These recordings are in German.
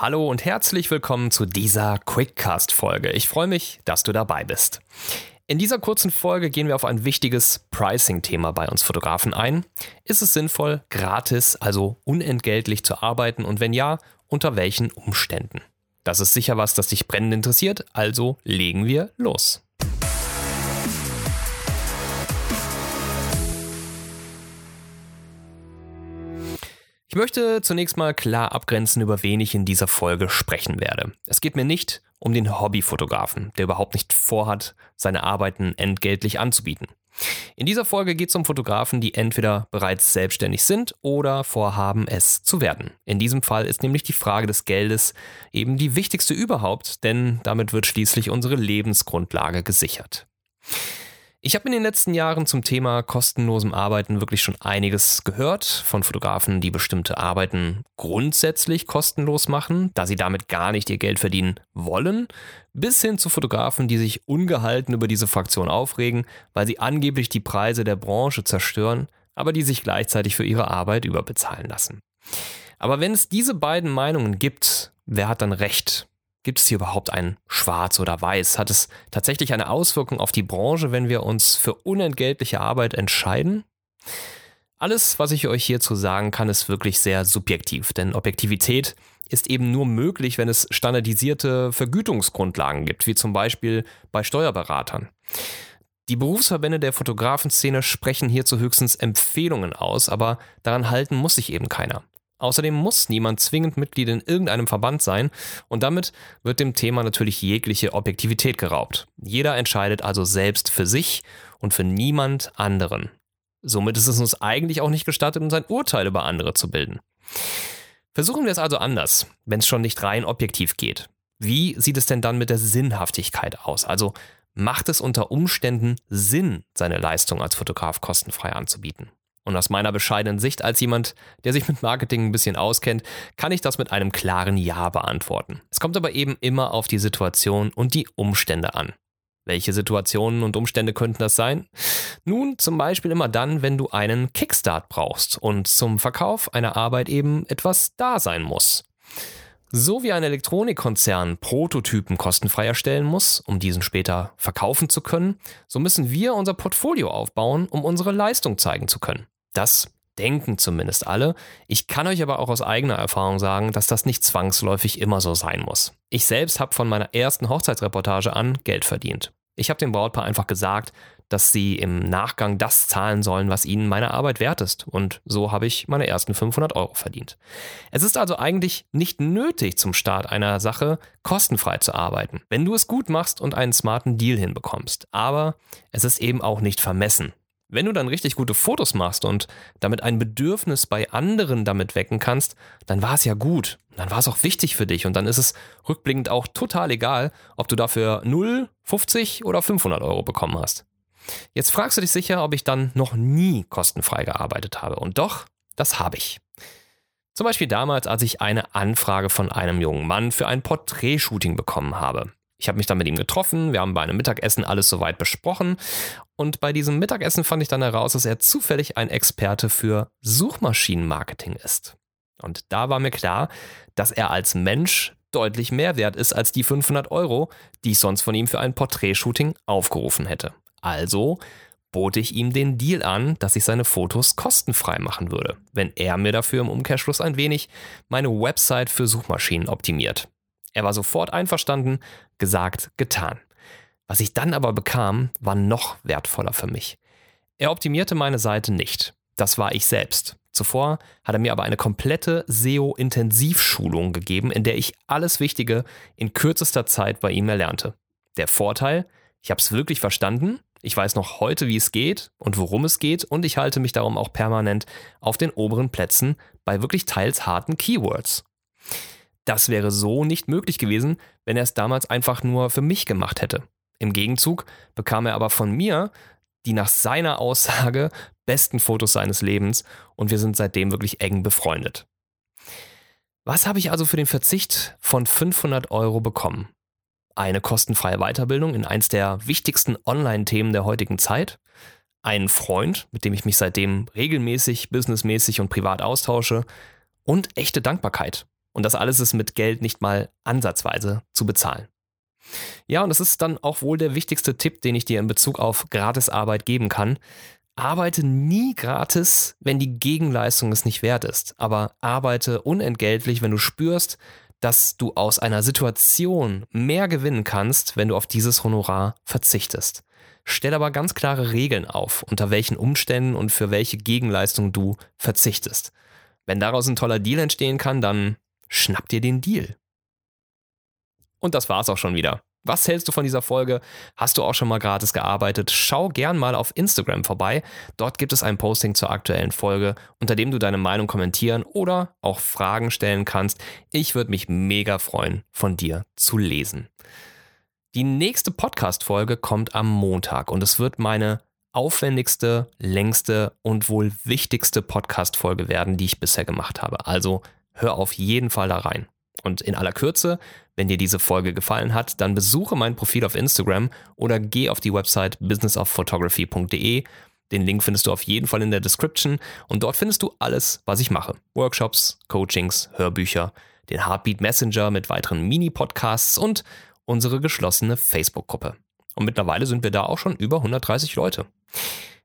Hallo und herzlich willkommen zu dieser Quickcast-Folge. Ich freue mich, dass du dabei bist. In dieser kurzen Folge gehen wir auf ein wichtiges Pricing-Thema bei uns Fotografen ein. Ist es sinnvoll, gratis, also unentgeltlich zu arbeiten und wenn ja, unter welchen Umständen? Das ist sicher was, das dich brennend interessiert, also legen wir los. Ich möchte zunächst mal klar abgrenzen, über wen ich in dieser Folge sprechen werde. Es geht mir nicht um den Hobbyfotografen, der überhaupt nicht vorhat, seine Arbeiten entgeltlich anzubieten. In dieser Folge geht es um Fotografen, die entweder bereits selbstständig sind oder vorhaben, es zu werden. In diesem Fall ist nämlich die Frage des Geldes eben die wichtigste überhaupt, denn damit wird schließlich unsere Lebensgrundlage gesichert. Ich habe in den letzten Jahren zum Thema kostenlosem Arbeiten wirklich schon einiges gehört von Fotografen, die bestimmte Arbeiten grundsätzlich kostenlos machen, da sie damit gar nicht ihr Geld verdienen wollen, bis hin zu Fotografen, die sich ungehalten über diese Fraktion aufregen, weil sie angeblich die Preise der Branche zerstören, aber die sich gleichzeitig für ihre Arbeit überbezahlen lassen. Aber wenn es diese beiden Meinungen gibt, wer hat dann recht? Gibt es hier überhaupt ein Schwarz oder Weiß? Hat es tatsächlich eine Auswirkung auf die Branche, wenn wir uns für unentgeltliche Arbeit entscheiden? Alles, was ich euch hierzu sagen kann, ist wirklich sehr subjektiv, denn Objektivität ist eben nur möglich, wenn es standardisierte Vergütungsgrundlagen gibt, wie zum Beispiel bei Steuerberatern. Die Berufsverbände der Fotografenszene sprechen hierzu höchstens Empfehlungen aus, aber daran halten muss sich eben keiner. Außerdem muss niemand zwingend Mitglied in irgendeinem Verband sein und damit wird dem Thema natürlich jegliche Objektivität geraubt. Jeder entscheidet also selbst für sich und für niemand anderen. Somit ist es uns eigentlich auch nicht gestattet, uns ein Urteil über andere zu bilden. Versuchen wir es also anders, wenn es schon nicht rein objektiv geht. Wie sieht es denn dann mit der Sinnhaftigkeit aus? Also macht es unter Umständen Sinn, seine Leistung als Fotograf kostenfrei anzubieten? Und aus meiner bescheidenen Sicht als jemand, der sich mit Marketing ein bisschen auskennt, kann ich das mit einem klaren Ja beantworten. Es kommt aber eben immer auf die Situation und die Umstände an. Welche Situationen und Umstände könnten das sein? Nun, zum Beispiel immer dann, wenn du einen Kickstart brauchst und zum Verkauf einer Arbeit eben etwas da sein muss. So wie ein Elektronikkonzern Prototypen kostenfrei erstellen muss, um diesen später verkaufen zu können, so müssen wir unser Portfolio aufbauen, um unsere Leistung zeigen zu können. Das denken zumindest alle. Ich kann euch aber auch aus eigener Erfahrung sagen, dass das nicht zwangsläufig immer so sein muss. Ich selbst habe von meiner ersten Hochzeitsreportage an Geld verdient. Ich habe dem Brautpaar einfach gesagt, dass sie im Nachgang das zahlen sollen, was ihnen meine Arbeit wert ist. Und so habe ich meine ersten 500 Euro verdient. Es ist also eigentlich nicht nötig, zum Start einer Sache kostenfrei zu arbeiten, wenn du es gut machst und einen smarten Deal hinbekommst. Aber es ist eben auch nicht vermessen. Wenn du dann richtig gute Fotos machst und damit ein Bedürfnis bei anderen damit wecken kannst, dann war es ja gut. Dann war es auch wichtig für dich und dann ist es rückblickend auch total egal, ob du dafür 0, 50 oder 500 Euro bekommen hast. Jetzt fragst du dich sicher, ob ich dann noch nie kostenfrei gearbeitet habe. Und doch, das habe ich. Zum Beispiel damals, als ich eine Anfrage von einem jungen Mann für ein Porträtshooting bekommen habe. Ich habe mich dann mit ihm getroffen, wir haben bei einem Mittagessen alles soweit besprochen und bei diesem Mittagessen fand ich dann heraus, dass er zufällig ein Experte für Suchmaschinenmarketing ist. Und da war mir klar, dass er als Mensch deutlich mehr wert ist als die 500 Euro, die ich sonst von ihm für ein Porträtshooting aufgerufen hätte. Also bot ich ihm den Deal an, dass ich seine Fotos kostenfrei machen würde, wenn er mir dafür im Umkehrschluss ein wenig meine Website für Suchmaschinen optimiert. Er war sofort einverstanden, gesagt, getan. Was ich dann aber bekam, war noch wertvoller für mich. Er optimierte meine Seite nicht. Das war ich selbst. Zuvor hat er mir aber eine komplette SEO-Intensivschulung gegeben, in der ich alles Wichtige in kürzester Zeit bei ihm erlernte. Der Vorteil, ich habe es wirklich verstanden ich weiß noch heute, wie es geht und worum es geht und ich halte mich darum auch permanent auf den oberen Plätzen bei wirklich teils harten Keywords. Das wäre so nicht möglich gewesen, wenn er es damals einfach nur für mich gemacht hätte. Im Gegenzug bekam er aber von mir die nach seiner Aussage besten Fotos seines Lebens und wir sind seitdem wirklich eng befreundet. Was habe ich also für den Verzicht von 500 Euro bekommen? eine kostenfreie Weiterbildung in eins der wichtigsten Online-Themen der heutigen Zeit, einen Freund, mit dem ich mich seitdem regelmäßig, businessmäßig und privat austausche und echte Dankbarkeit. Und das alles ist mit Geld nicht mal ansatzweise zu bezahlen. Ja, und das ist dann auch wohl der wichtigste Tipp, den ich dir in Bezug auf Gratisarbeit geben kann. Arbeite nie gratis, wenn die Gegenleistung es nicht wert ist, aber arbeite unentgeltlich, wenn du spürst, dass du aus einer Situation mehr gewinnen kannst, wenn du auf dieses Honorar verzichtest. Stell aber ganz klare Regeln auf, unter welchen Umständen und für welche Gegenleistung du verzichtest. Wenn daraus ein toller Deal entstehen kann, dann schnapp dir den Deal. Und das war's auch schon wieder. Was hältst du von dieser Folge? Hast du auch schon mal gratis gearbeitet? Schau gern mal auf Instagram vorbei. Dort gibt es ein Posting zur aktuellen Folge, unter dem du deine Meinung kommentieren oder auch Fragen stellen kannst. Ich würde mich mega freuen, von dir zu lesen. Die nächste Podcast-Folge kommt am Montag und es wird meine aufwendigste, längste und wohl wichtigste Podcast-Folge werden, die ich bisher gemacht habe. Also hör auf jeden Fall da rein. Und in aller Kürze, wenn dir diese Folge gefallen hat, dann besuche mein Profil auf Instagram oder geh auf die Website businessofphotography.de. Den Link findest du auf jeden Fall in der Description und dort findest du alles, was ich mache. Workshops, Coachings, Hörbücher, den Heartbeat Messenger mit weiteren Mini-Podcasts und unsere geschlossene Facebook-Gruppe. Und mittlerweile sind wir da auch schon über 130 Leute.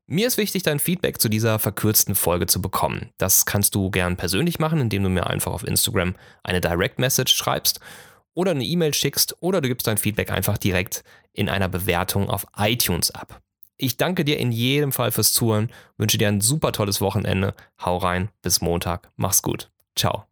Mir ist wichtig, dein Feedback zu dieser verkürzten Folge zu bekommen. Das kannst du gern persönlich machen, indem du mir einfach auf Instagram eine Direct Message schreibst oder eine E-Mail schickst oder du gibst dein Feedback einfach direkt in einer Bewertung auf iTunes ab. Ich danke dir in jedem Fall fürs Zuhören, wünsche dir ein super tolles Wochenende. Hau rein, bis Montag. Mach's gut. Ciao.